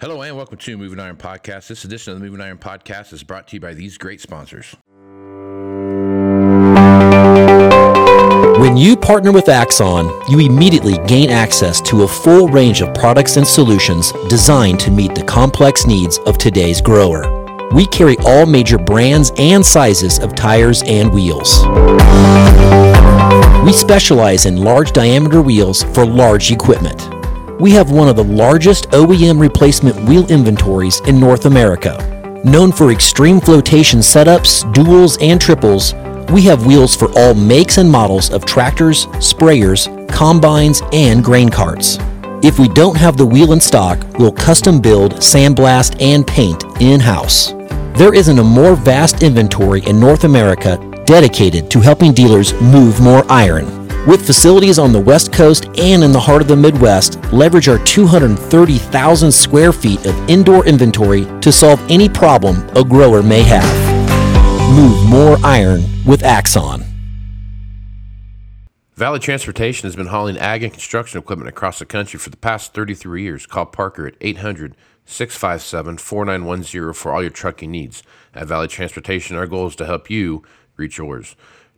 Hello and welcome to Moving Iron Podcast. This edition of the Moving Iron Podcast is brought to you by these great sponsors. When you partner with Axon, you immediately gain access to a full range of products and solutions designed to meet the complex needs of today's grower. We carry all major brands and sizes of tires and wheels. We specialize in large diameter wheels for large equipment. We have one of the largest OEM replacement wheel inventories in North America. Known for extreme flotation setups, duals, and triples, we have wheels for all makes and models of tractors, sprayers, combines, and grain carts. If we don't have the wheel in stock, we'll custom build, sandblast, and paint in house. There isn't a more vast inventory in North America dedicated to helping dealers move more iron. With facilities on the West Coast and in the heart of the Midwest, leverage our 230,000 square feet of indoor inventory to solve any problem a grower may have. Move more iron with Axon. Valley Transportation has been hauling ag and construction equipment across the country for the past 33 years. Call Parker at 800 657 4910 for all your trucking needs. At Valley Transportation, our goal is to help you reach yours.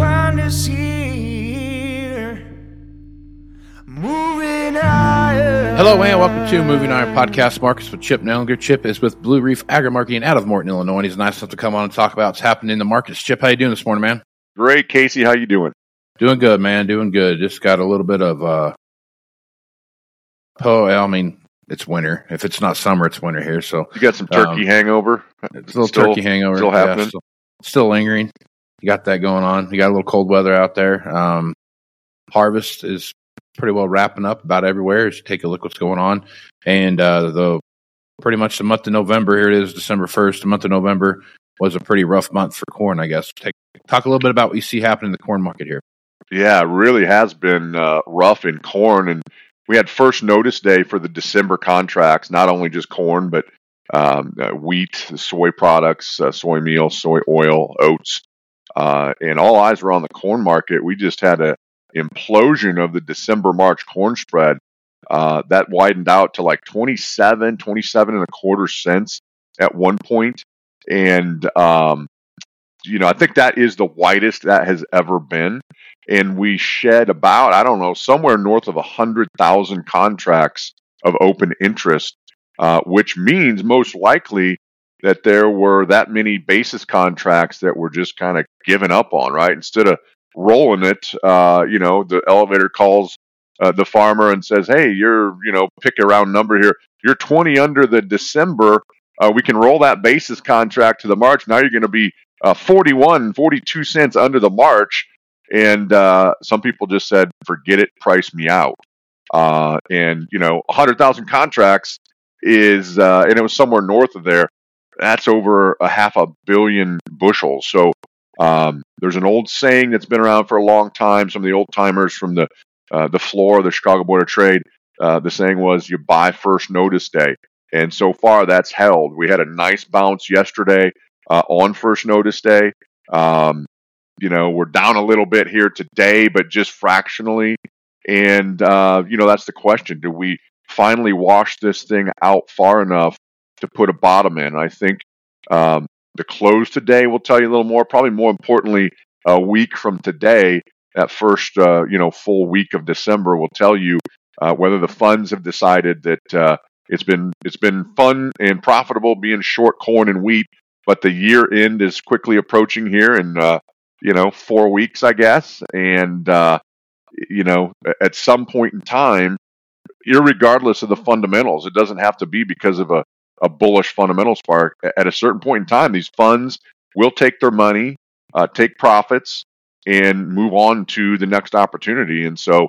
Find us here. Moving higher. Hello and welcome to Moving Iron Podcast. Markets with Chip Nellinger. Chip is with Blue Reef Agri Marketing out of Morton, Illinois. And he's nice enough to come on and talk about what's happening in the markets. Chip, how you doing this morning, man? Great, Casey. How you doing? Doing good, man. Doing good. Just got a little bit of uh oh, I mean, it's winter. If it's not summer, it's winter here. So You got some turkey Um, hangover? it's a little Still- turkey hangover. still Yeah, happening? still, still lingering. You got that going on. You got a little cold weather out there. Um, harvest is pretty well wrapping up about everywhere. As you take a look what's going on, and uh, the pretty much the month of November. Here it is, December first. The month of November was a pretty rough month for corn. I guess. Take, talk a little bit about what you see happening in the corn market here. Yeah, it really has been uh, rough in corn, and we had first notice day for the December contracts. Not only just corn, but um, uh, wheat, soy products, uh, soy meal, soy oil, oats, uh, and all eyes were on the corn market. We just had a implosion of the December March corn spread uh, that widened out to like 27, 27 and a quarter cents at one point, and um, you know I think that is the widest that has ever been and we shed about I don't know somewhere north of a hundred thousand contracts of open interest, uh, which means most likely that there were that many basis contracts that were just kind of given up on. Right, instead of rolling it, uh, you know, the elevator calls uh, the farmer and says, "Hey, you're you know pick a round number here. You're 20 under the December. Uh, we can roll that basis contract to the March. Now you're going to be uh, 41, 42 cents under the March." and uh, some people just said, "Forget it, price me out." Uh, and you know, 100,000 contracts is, uh, and it was somewhere north of there. That's over a half a billion bushels. So um, there's an old saying that's been around for a long time. Some of the old timers from the uh, the floor of the Chicago Board of Trade, uh, the saying was, "You buy first notice day." And so far, that's held. We had a nice bounce yesterday uh, on first notice day. Um, you know, we're down a little bit here today, but just fractionally. And, uh, you know, that's the question. Do we finally wash this thing out far enough to put a bottom in? I think um, the close today will tell you a little more. Probably more importantly, a week from today, that first, uh, you know, full week of December will tell you uh, whether the funds have decided that, uh, it's been it's been fun and profitable being short corn and wheat, but the year end is quickly approaching here in uh, you know four weeks, I guess, and uh, you know at some point in time, irregardless of the fundamentals, it doesn't have to be because of a a bullish fundamental spark. At a certain point in time, these funds will take their money, uh, take profits, and move on to the next opportunity. And so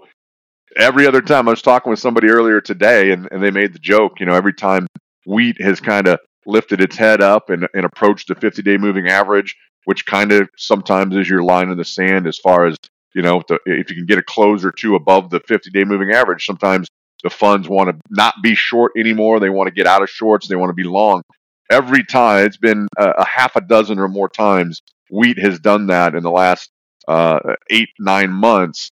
every other time I was talking with somebody earlier today and, and they made the joke, you know, every time wheat has kind of lifted its head up and, and approached the 50 day moving average, which kind of sometimes is your line in the sand as far as, you know, the, if you can get a close or two above the 50 day moving average, sometimes the funds want to not be short anymore. They want to get out of shorts. They want to be long. Every time, it's been a, a half a dozen or more times, wheat has done that in the last uh, eight, nine months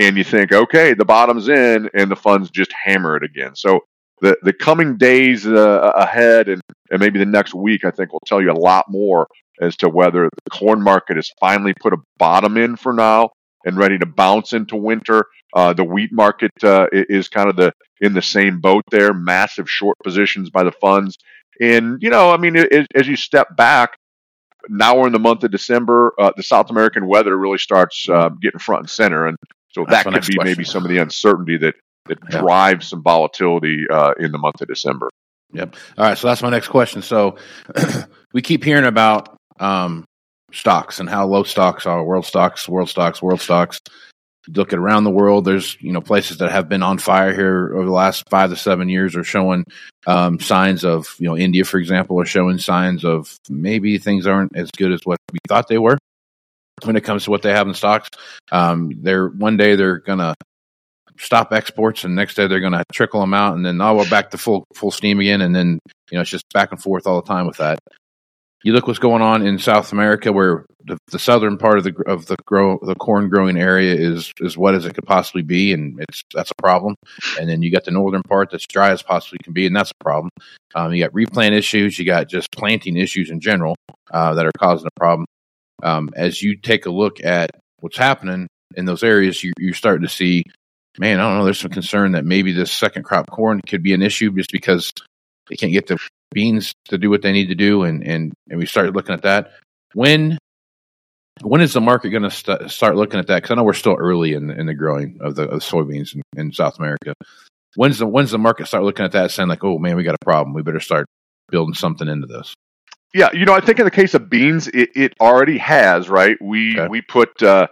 and you think, okay, the bottom's in, and the funds just hammer it again. So the the coming days uh, ahead, and, and maybe the next week, I think will tell you a lot more as to whether the corn market has finally put a bottom in for now and ready to bounce into winter. Uh, the wheat market uh, is kind of the in the same boat there, massive short positions by the funds. And you know, I mean, it, as you step back, now we're in the month of December. Uh, the South American weather really starts uh, getting front and center, and so That's that could be question. maybe some of the uncertainty that that yeah. drives some volatility uh, in the month of December. Yep. All right. So that's my next question. So we keep hearing about um, stocks and how low stocks are, world stocks, world stocks, world stocks. Look at around the world. There's you know places that have been on fire here over the last five to seven years are showing um, signs of you know India, for example, are showing signs of maybe things aren't as good as what we thought they were when it comes to what they have in stocks. Um, they're one day they're gonna stop exports, and next day they're gonna trickle them out, and then oh, we're back to full full steam again, and then you know it's just back and forth all the time with that. You look what's going on in South America, where the, the southern part of the of the grow the corn growing area is is wet as it could possibly be, and it's that's a problem. And then you got the northern part that's dry as possibly can be, and that's a problem. Um, you got replant issues, you got just planting issues in general uh, that are causing a problem um, as you take a look at what's happening in those areas, you, you're starting to see, man, I don't know, there's some concern that maybe this second crop corn could be an issue just because they can't get the beans to do what they need to do. And, and, and we started looking at that. When when is the market going to st- start looking at that? Because I know we're still early in, in the growing of the of soybeans in, in, South America. When's the when's the market start looking at that, saying like, "Oh man, we got a problem. We better start building something into this." Yeah, you know, I think in the case of beans, it, it already has right. We okay. we put uh,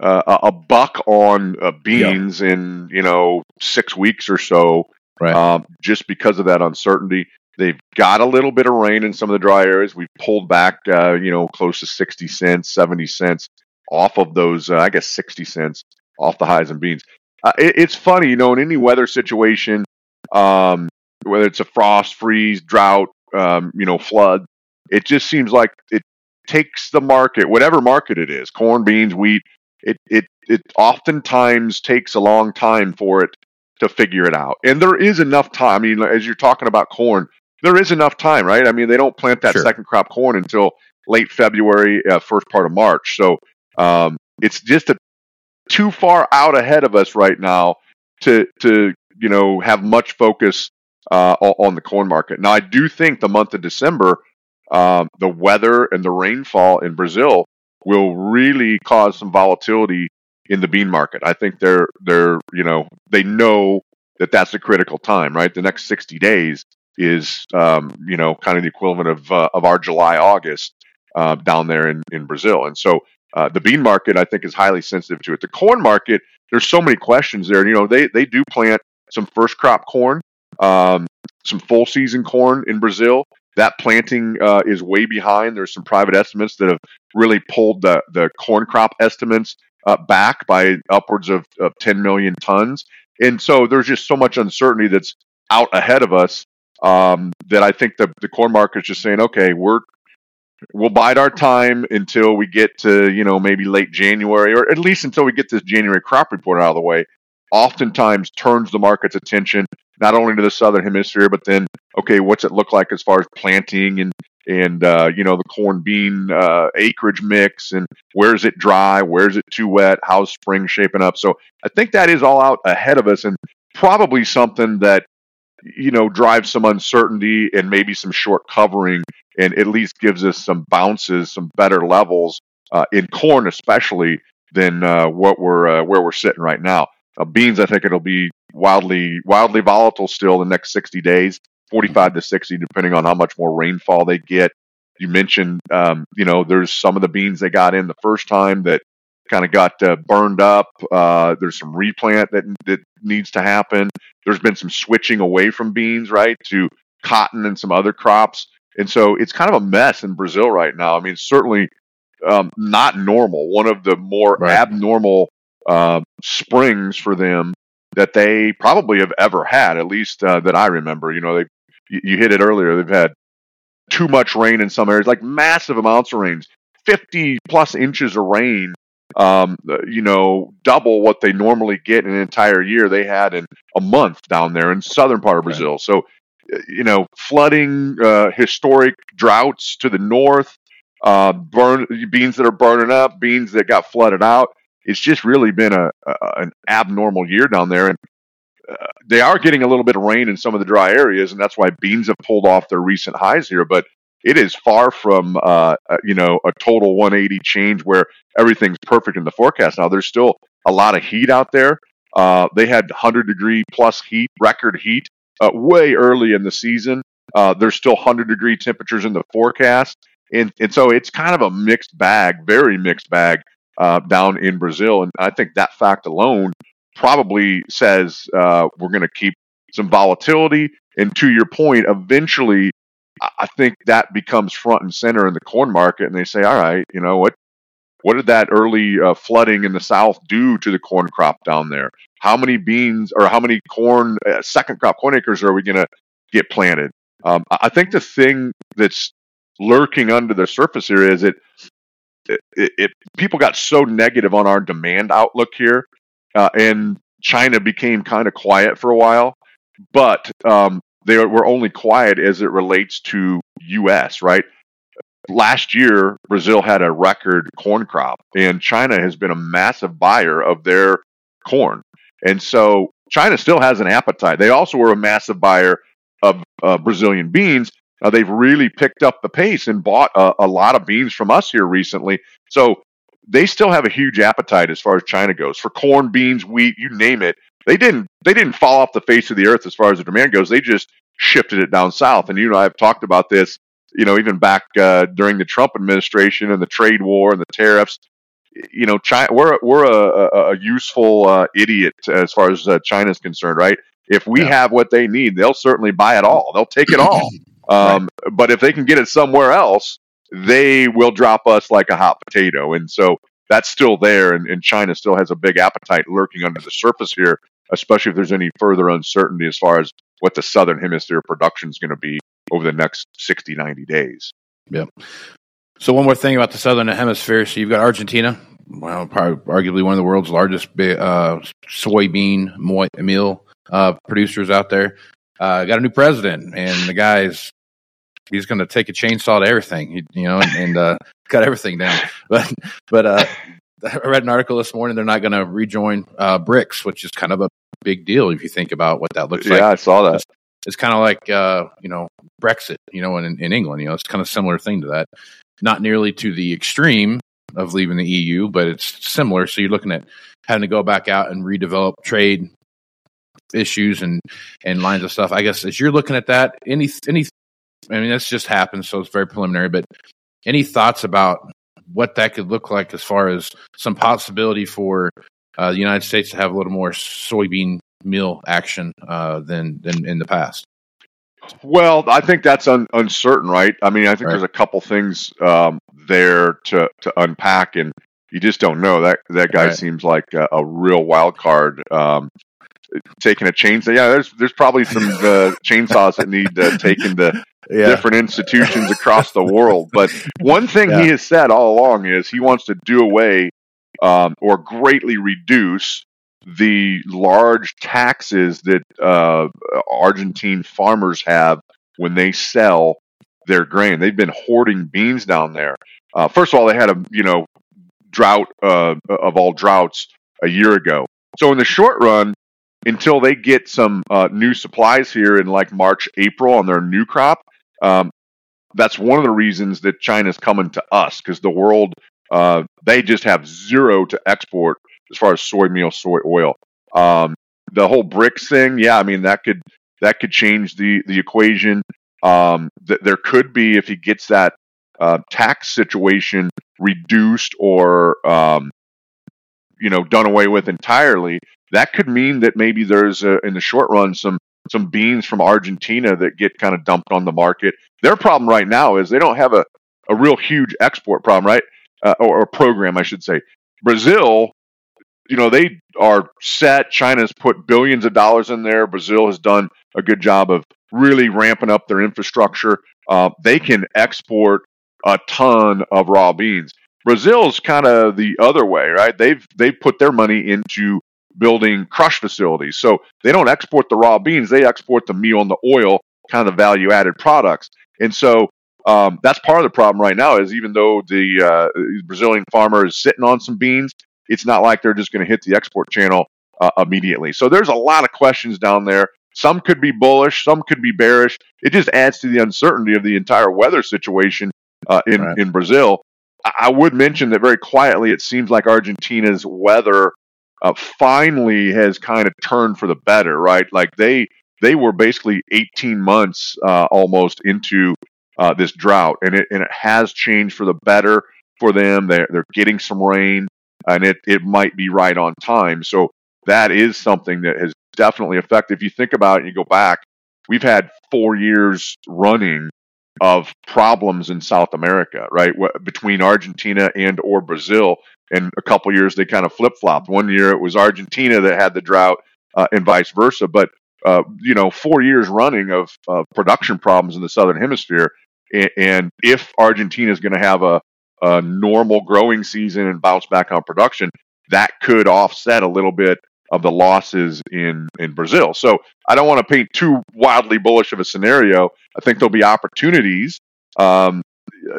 uh, a buck on uh, beans yeah. in you know six weeks or so, right. um, just because of that uncertainty. They've got a little bit of rain in some of the dry areas. We've pulled back, uh, you know, close to sixty cents, seventy cents off of those. Uh, I guess sixty cents off the highs and beans. Uh, it, it's funny, you know, in any weather situation, um, whether it's a frost, freeze, drought, um, you know, flood it just seems like it takes the market, whatever market it is, corn, beans, wheat. It it it oftentimes takes a long time for it to figure it out, and there is enough time. I mean, as you're talking about corn, there is enough time, right? I mean, they don't plant that sure. second crop corn until late February, uh, first part of March. So um, it's just a, too far out ahead of us right now to to you know have much focus uh, on the corn market. Now, I do think the month of December um, the weather and the rainfall in Brazil will really cause some volatility in the bean market. I think they're they're you know they know that that's a critical time, right? The next 60 days is um, you know kind of the equivalent of uh, of our July August uh, down there in in Brazil, and so uh, the bean market I think is highly sensitive to it. The corn market, there's so many questions there. You know they they do plant some first crop corn, um, some full season corn in Brazil. That planting uh, is way behind. There's some private estimates that have really pulled the, the corn crop estimates back by upwards of, of 10 million tons. And so there's just so much uncertainty that's out ahead of us um, that I think the, the corn market is just saying, okay, we're we'll bide our time until we get to you know maybe late January or at least until we get this January crop report out of the way. Oftentimes turns the market's attention not only to the southern hemisphere, but then okay, what's it look like as far as planting and and uh, you know the corn bean uh, acreage mix and where's it dry, where's it too wet, how's spring shaping up? So I think that is all out ahead of us and probably something that you know, drive some uncertainty and maybe some short covering, and at least gives us some bounces, some better levels uh, in corn, especially than uh, what we're uh, where we're sitting right now. Uh, beans, I think it'll be wildly wildly volatile still the next 60 days, 45 to 60, depending on how much more rainfall they get. You mentioned, um, you know, there's some of the beans they got in the first time that kind of got uh, burned up. Uh, there's some replant that that needs to happen. There's been some switching away from beans, right, to cotton and some other crops, and so it's kind of a mess in Brazil right now. I mean, certainly um, not normal. One of the more Right. abnormal uh, springs for them that they probably have ever had, at least uh, that I remember. You know, they you, you hit it earlier. They've had too much rain in some areas, like massive amounts of rains, fifty plus inches of rain. Um, you know, double what they normally get in an entire year. They had in a month down there in southern part of Right. Brazil. So, uh, you know, flooding, uh, historic droughts to the north, uh, burn beans that are burning up, beans that got flooded out. It's just really been a, a an abnormal year down there, and uh, they are getting a little bit of rain in some of the dry areas, and that's why beans have pulled off their recent highs here. But it is far from uh, uh, you know a total 180 change where everything's perfect in the forecast. Now there's still a lot of heat out there. Uh, they had 100 degree plus heat, record heat, uh, way early in the season. Uh, there's still 100 degree temperatures in the forecast, and and so it's kind of a mixed bag, very mixed bag uh, down in Brazil. And I think that fact alone probably says we're going to keep some volatility. And to your point, eventually, I think that becomes front and center in the corn market, and they say, all right, you know what? What did that early uh, flooding in the south do to the corn crop down there? How many beans or how many corn uh, second crop corn acres are we going to get planted? Um, I I think the thing that's lurking under the surface here is it, it, it people got so negative on our demand outlook here, uh, and China became kind of quiet for a while, but um, they were only quiet as it relates to U.S. Right? Last year, Brazil had a record corn crop, and China has been a massive buyer of their corn, and so China still has an appetite. They also were a massive buyer of uh, Brazilian beans. Now they've really picked up the pace and bought a, a lot of beans from us here recently. So they still have a huge appetite as far as China goes for corn, beans, wheat, you name it. They didn't they didn't fall off the face of the earth as far as the demand goes. They just shifted it down south. And you and I have talked about this, you know, even back uh, during the Trump administration and the trade war and the tariffs. You know, China, we're we're a, a, a useful uh, idiot as far as uh, China's concerned, right? If we Yeah. have what they need, they'll certainly buy it all. They'll take it all. Um, But if they can get it somewhere else, they will drop us like a hot potato. And so that's still there. And, and China still has a big appetite lurking under the surface here, especially if there's any further uncertainty as far as what the Southern Hemisphere production is going to be over the next 60, 90 days. So one more thing about the southern hemisphere. So you've got Argentina, well, probably arguably one of the world's largest uh, soybean meal uh, producers out there. Uh, got a new president, and the guy's he's going to take a chainsaw to everything, he, you know, and, and uh, cut everything down. But but uh, I read an article this morning. They're not going to rejoin uh, BRICS, which is kind of a big deal if you think about what that looks yeah, like Yeah, I saw that. it's kind of like uh, you know Brexit, you know, in, in England, you know, it's kind of similar thing to that. Not nearly to the extreme of leaving the EU, but it's similar. So you're looking at having to go back out and redevelop trade issues and and lines of stuff. I guess as you're looking at that, any any, I mean, that's just happened, so it's very preliminary. But any thoughts about what that could look like as far as some possibility for uh, the United States to have a little more soybean meal action uh, than than in the past? Well, I think that's un- uncertain, right? I mean, I think Right. there's a couple things um, there to, to unpack, and you just don't know. That that guy Right. seems like a, a real wild card. Um, taking a chainsaw, yeah. There's there's probably some uh, chainsaws that need uh, taken to different institutions across the world. But one thing Yeah. he has said all along is he wants to do away um, or greatly reduce the large taxes that uh, Argentine farmers have when they sell their grain. They've been hoarding beans down there. Uh, first of all, they had a you know drought uh, of all droughts a year ago. So in the short run, until they get some uh, new supplies here in like March, April on their new crop, um, that's one of the reasons that China's coming to us because the world uh, they just have zero to export as far as soy meal, soy oil. Um, the whole BRICS thing, yeah, I mean that could that could change the the equation. Um, th- there could be if he gets that uh, tax situation reduced or um, you know done away with entirely. That could mean that maybe there's a, in the short run some some beans from Argentina that get kind of dumped on the market. Their problem right now is they don't have a, a real huge export problem, right? Uh, or, or program, I should say. Brazil, you know, they are set. China's put billions of dollars in there. Brazil has done a good job of really ramping up their infrastructure. Uh, they can export a ton of raw beans. Brazil's kind of the other way, right? They've they've put their money into building crush facilities. So they don't export the raw beans, they export the meal and the oil, kind of value added products. And so um, that's part of the problem right now is even though the uh, Brazilian farmer is sitting on some beans, it's not like they're just going to hit the export channel uh, immediately. So there's a lot of questions down there. Some could be bullish, some could be bearish. It just adds to the uncertainty of the entire weather situation uh, in right. in Brazil. I, would mention that very quietly, it seems like Argentina's weather uh, finally has kind of turned for the better, right? Like they they were basically 18 months uh, almost into uh, this drought, and it and it has changed for the better for them. They're they're getting some rain, and it it might be right on time. So that is something that has definitely affected. If you think about it, and you go back, we've had four years running of problems in South America, right? Between Argentina and or Brazil, and a couple years they kind of flip flopped. One year it was Argentina that had the drought, uh, and vice versa. But uh, you know, four years running of production problems in the southern hemisphere, and, and if Argentina is going to have a, a normal growing season and bounce back on production, that could offset a little bit of the losses in in Brazil. So I don't want to paint too wildly bullish of a scenario. I think there'll be opportunities. Um,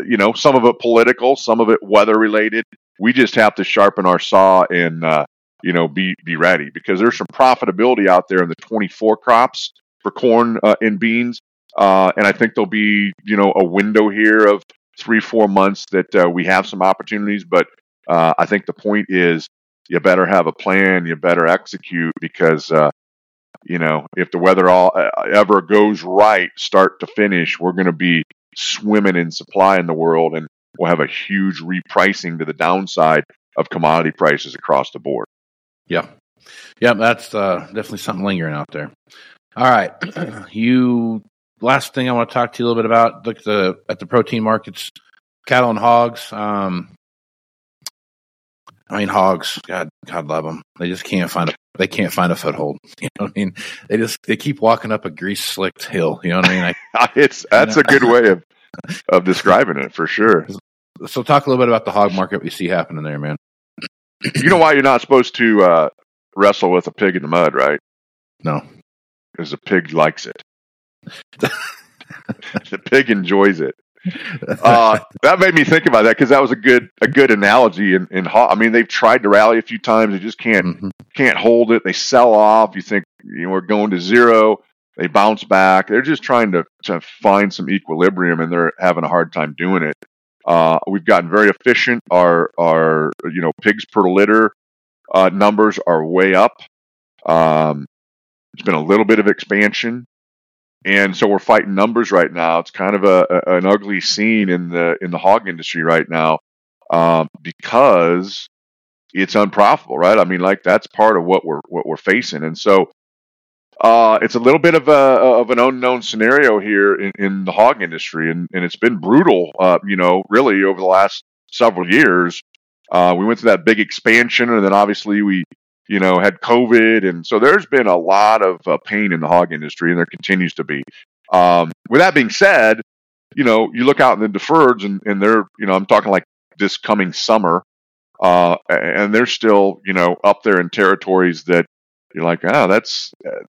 you know, some of it political, some of it weather related. We just have to sharpen our saw and uh, you know be be ready because there's some profitability out there in the 24 crops for corn uh, and beans, uh, and I think there'll be you know a window here of three four months that uh, we have some opportunities. But uh, I think the point is you better have a plan, you better execute because uh, you know if the weather all uh, ever goes right, start to finish, we're going to be swimming in supply in the world, and we'll have a huge repricing to the downside of commodity prices across the board. Yeah, yeah, that's uh, definitely something lingering out there. All right, you. Last thing I want to talk to you a little bit about look at the at the protein markets, cattle and hogs. Um, I mean, hogs. God, God love them. They just can't find a. They can't find a foothold. You know what I mean? They just they keep walking up a grease slicked hill. You know what I mean? I, it's that's a good way of of describing it for sure. So, talk a little bit about the hog market we see happening there, man. You know why you're not supposed to uh, wrestle with a pig in the mud, right? No, because the pig likes it. the pig enjoys it uh, that made me think about that because that was a good a good analogy. In, in I mean, they've tried to rally a few times, they just can't mm-hmm. can't hold it. They sell off. You think you know we're going to zero. They bounce back. They're just trying to to find some equilibrium, and they're having a hard time doing it. Uh, we've gotten very efficient. Our our you know pigs per litter uh, numbers are way up. Um, there's been a little bit of expansion and so we're fighting numbers right now. It's kind of a, a an ugly scene in the in the hog industry right now um, because it's unprofitable, right? I mean, like that's part of what we're what we're facing, and so uh, it's a little bit of a of an unknown scenario here in, in the hog industry, and, and it's been brutal, uh, you know, really over the last several years. Uh, we went through that big expansion, and then obviously we you know, had COVID. And so there's been a lot of uh, pain in the hog industry, and there continues to be. Um, with that being said, you know, you look out in the deferreds, and, and they're, you know, I'm talking like this coming summer, uh, and they're still, you know, up there in territories that you're like, oh, that's, uh,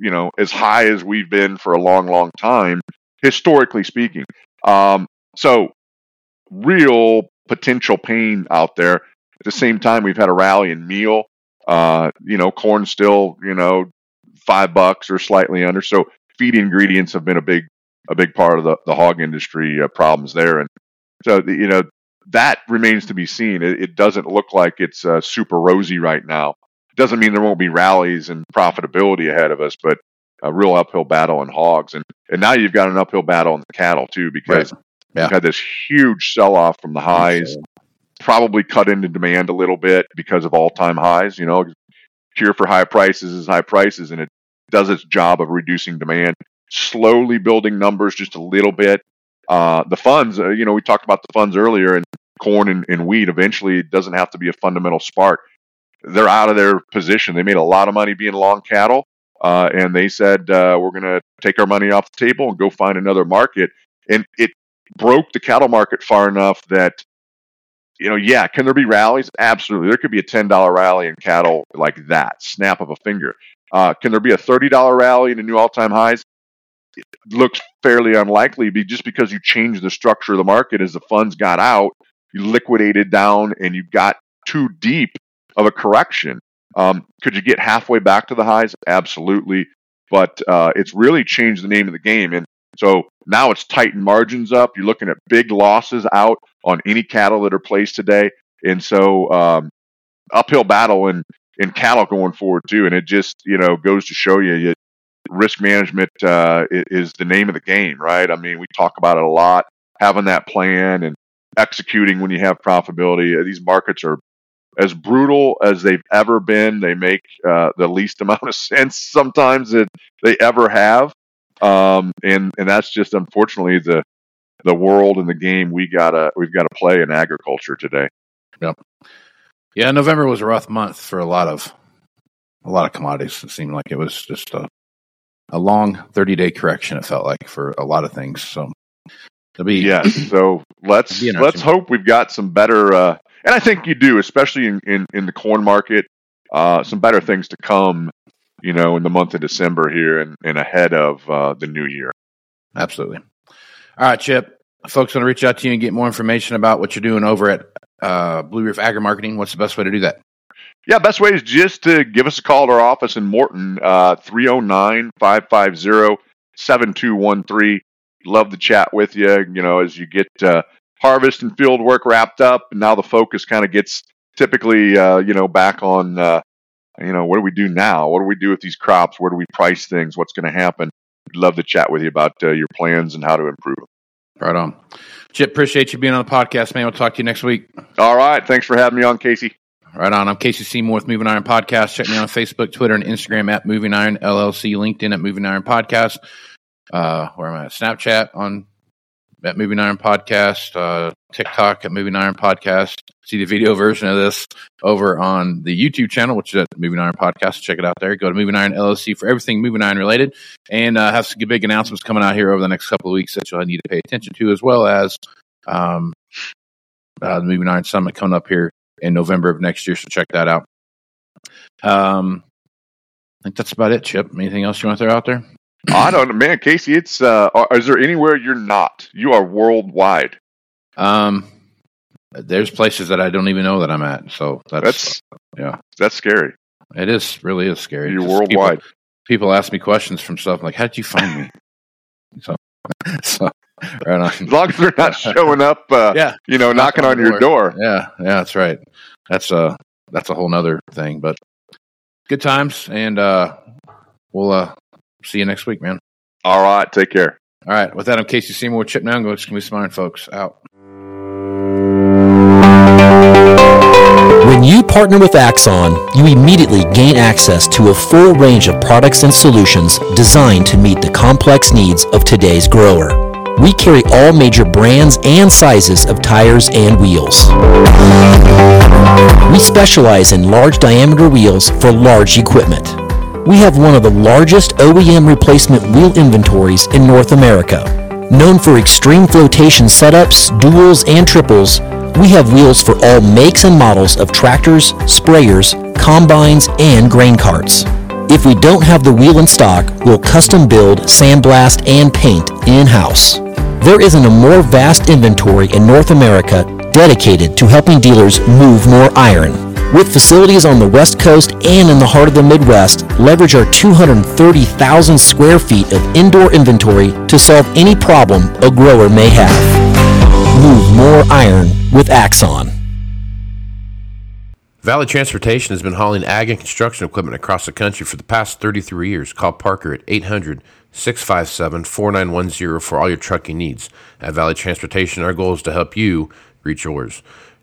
you know, as high as we've been for a long, long time, historically speaking. Um, so, real potential pain out there. At the same time, we've had a rally in meal. Uh, you know, corn still, you know, five bucks or slightly under. So feed ingredients have been a big a big part of the, the hog industry uh, problems there. And so the, you know that remains to be seen. It, it doesn't look like it's uh, super rosy right now. It doesn't mean there won't be rallies and profitability ahead of us, but a real uphill battle in hogs. And and now you've got an uphill battle in the cattle too because Yeah. you've had this huge sell off from the highs probably cut into demand a little bit because of all time highs. You know, cure for high prices is high prices, and it does its job of reducing demand, slowly building numbers just a little bit. Uh, the funds, uh, you know, we talked about the funds earlier, and corn and, and wheat. Eventually, it doesn't have to be a fundamental spark. They're out of their position. They made a lot of money being long cattle, uh, and they said uh, we're going to take our money off the table and go find another market. And it broke the cattle market far enough that you know, yeah, can there be rallies? Absolutely. There could be a ten dollar rally in cattle like that, snap of a finger. Uh, can there be a thirty dollar rally in the new all time highs? It looks fairly unlikely, be just because you changed the structure of the market as the funds got out, you liquidated down, and you got too deep of a correction. Um, could you get halfway back to the highs? Absolutely, but uh, it's really changed the name of the game, and so now it's tightened margins up. You're looking at big losses out on any cattle that are placed today, and so um, uphill battle in in cattle going forward too. And it just you know goes to show you, risk management uh, is the name of the game, right? I mean, we talk about it a lot, having that plan and executing when you have profitability. Uh, These markets are as brutal as they've ever been. They make uh, the least amount of sense sometimes that they ever have, um, and and that's just unfortunately the the world and the game we gotta we've got to play in agriculture today. Yeah, Yeah, November was a rough month for a lot of a lot of commodities. It seemed like it was just a a long thirty day correction. It felt like for a lot of things. So it'll be Yes. So let's let's hope we've got some better, uh, and I think you do, especially in in, in the corn market, uh, some better things to come. You know, in the month of December here, and, and ahead of uh, the new year. Absolutely. All right, Chip. Folks want to reach out to you and get more information about what you're doing over at uh, Blue Reef Agri Marketing. What's the best way to do that? Yeah, best way is just to give us a call at our office in Morton, uh, 309 550 7213. Love to chat with you. You know, as you get uh, harvest and field work wrapped up, and now the focus kind of gets typically, uh, you know, back on, uh, you know, what do we do now? What do we do with these crops? Where do we price things? What's going to happen? We'd love to chat with you about uh, your plans and how to improve them. Right on. Chip, appreciate you being on the podcast, man. We'll talk to you next week. All right. Thanks for having me on, Casey. Right on. I'm Casey Seymour with Moving Iron Podcast. Check me on Facebook, Twitter, and Instagram at Moving Iron LLC, LinkedIn at Moving Iron Podcast. Uh, where am I at? Snapchat on at Moving Iron Podcast, uh, TikTok at Moving Iron Podcast. See the video version of this over on the YouTube channel, which is at Moving Iron Podcast. Check it out there. Go to Moving Iron LLC for everything Moving Iron related, and uh, have some big announcements coming out here over the next couple of weeks that you'll need to pay attention to, as well as um, uh, the Moving Iron Summit coming up here in November of next year. So check that out. Um, I think that's about it, Chip. Anything else you want to throw out there? I don't know, man, Casey. It's uh, is there anywhere you're not? You are worldwide. Um, there's places that I don't even know that I'm at. So that's, That's yeah, that's scary. it is really is scary. You're Just worldwide. People, people ask me questions from stuff like, "How did you find me?" so, so right on. As long as they're not showing up, uh, Yeah, you know, knocking on on the your door. yeah, yeah. That's right. That's a that's a whole nother thing. But good times, and uh, we'll uh, see you next week, man. All right, take care. All right. With that, I'm Casey Seymour with Chip Nellinger. It's going to be smart, folks. Out. When you partner with Axon, you immediately gain access to a full range of products and solutions designed to meet the complex needs of today's grower. We carry all major brands and sizes of tires and wheels. We specialize in large diameter wheels for large equipment. We have one of the largest OEM replacement wheel inventories in North America. Known for extreme flotation setups, duals, and triples, we have wheels for all makes and models of tractors, sprayers, combines, and grain carts. If we don't have the wheel in stock, we'll custom build, sandblast, and paint in-house. There isn't a more vast inventory in North America dedicated to helping dealers move more iron. With facilities on the West Coast and in the heart of the Midwest, leverage our 230,000 square feet of indoor inventory to solve any problem a grower may have. Move more iron with Axon. Valley Transportation has been hauling ag and construction equipment across the country for the past 33 years. Call Parker at 800 657 4910 for all your trucking needs. At Valley Transportation, our goal is to help you reach yours.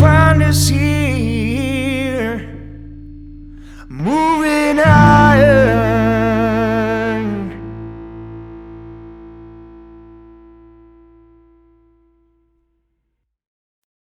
find us here, moving higher.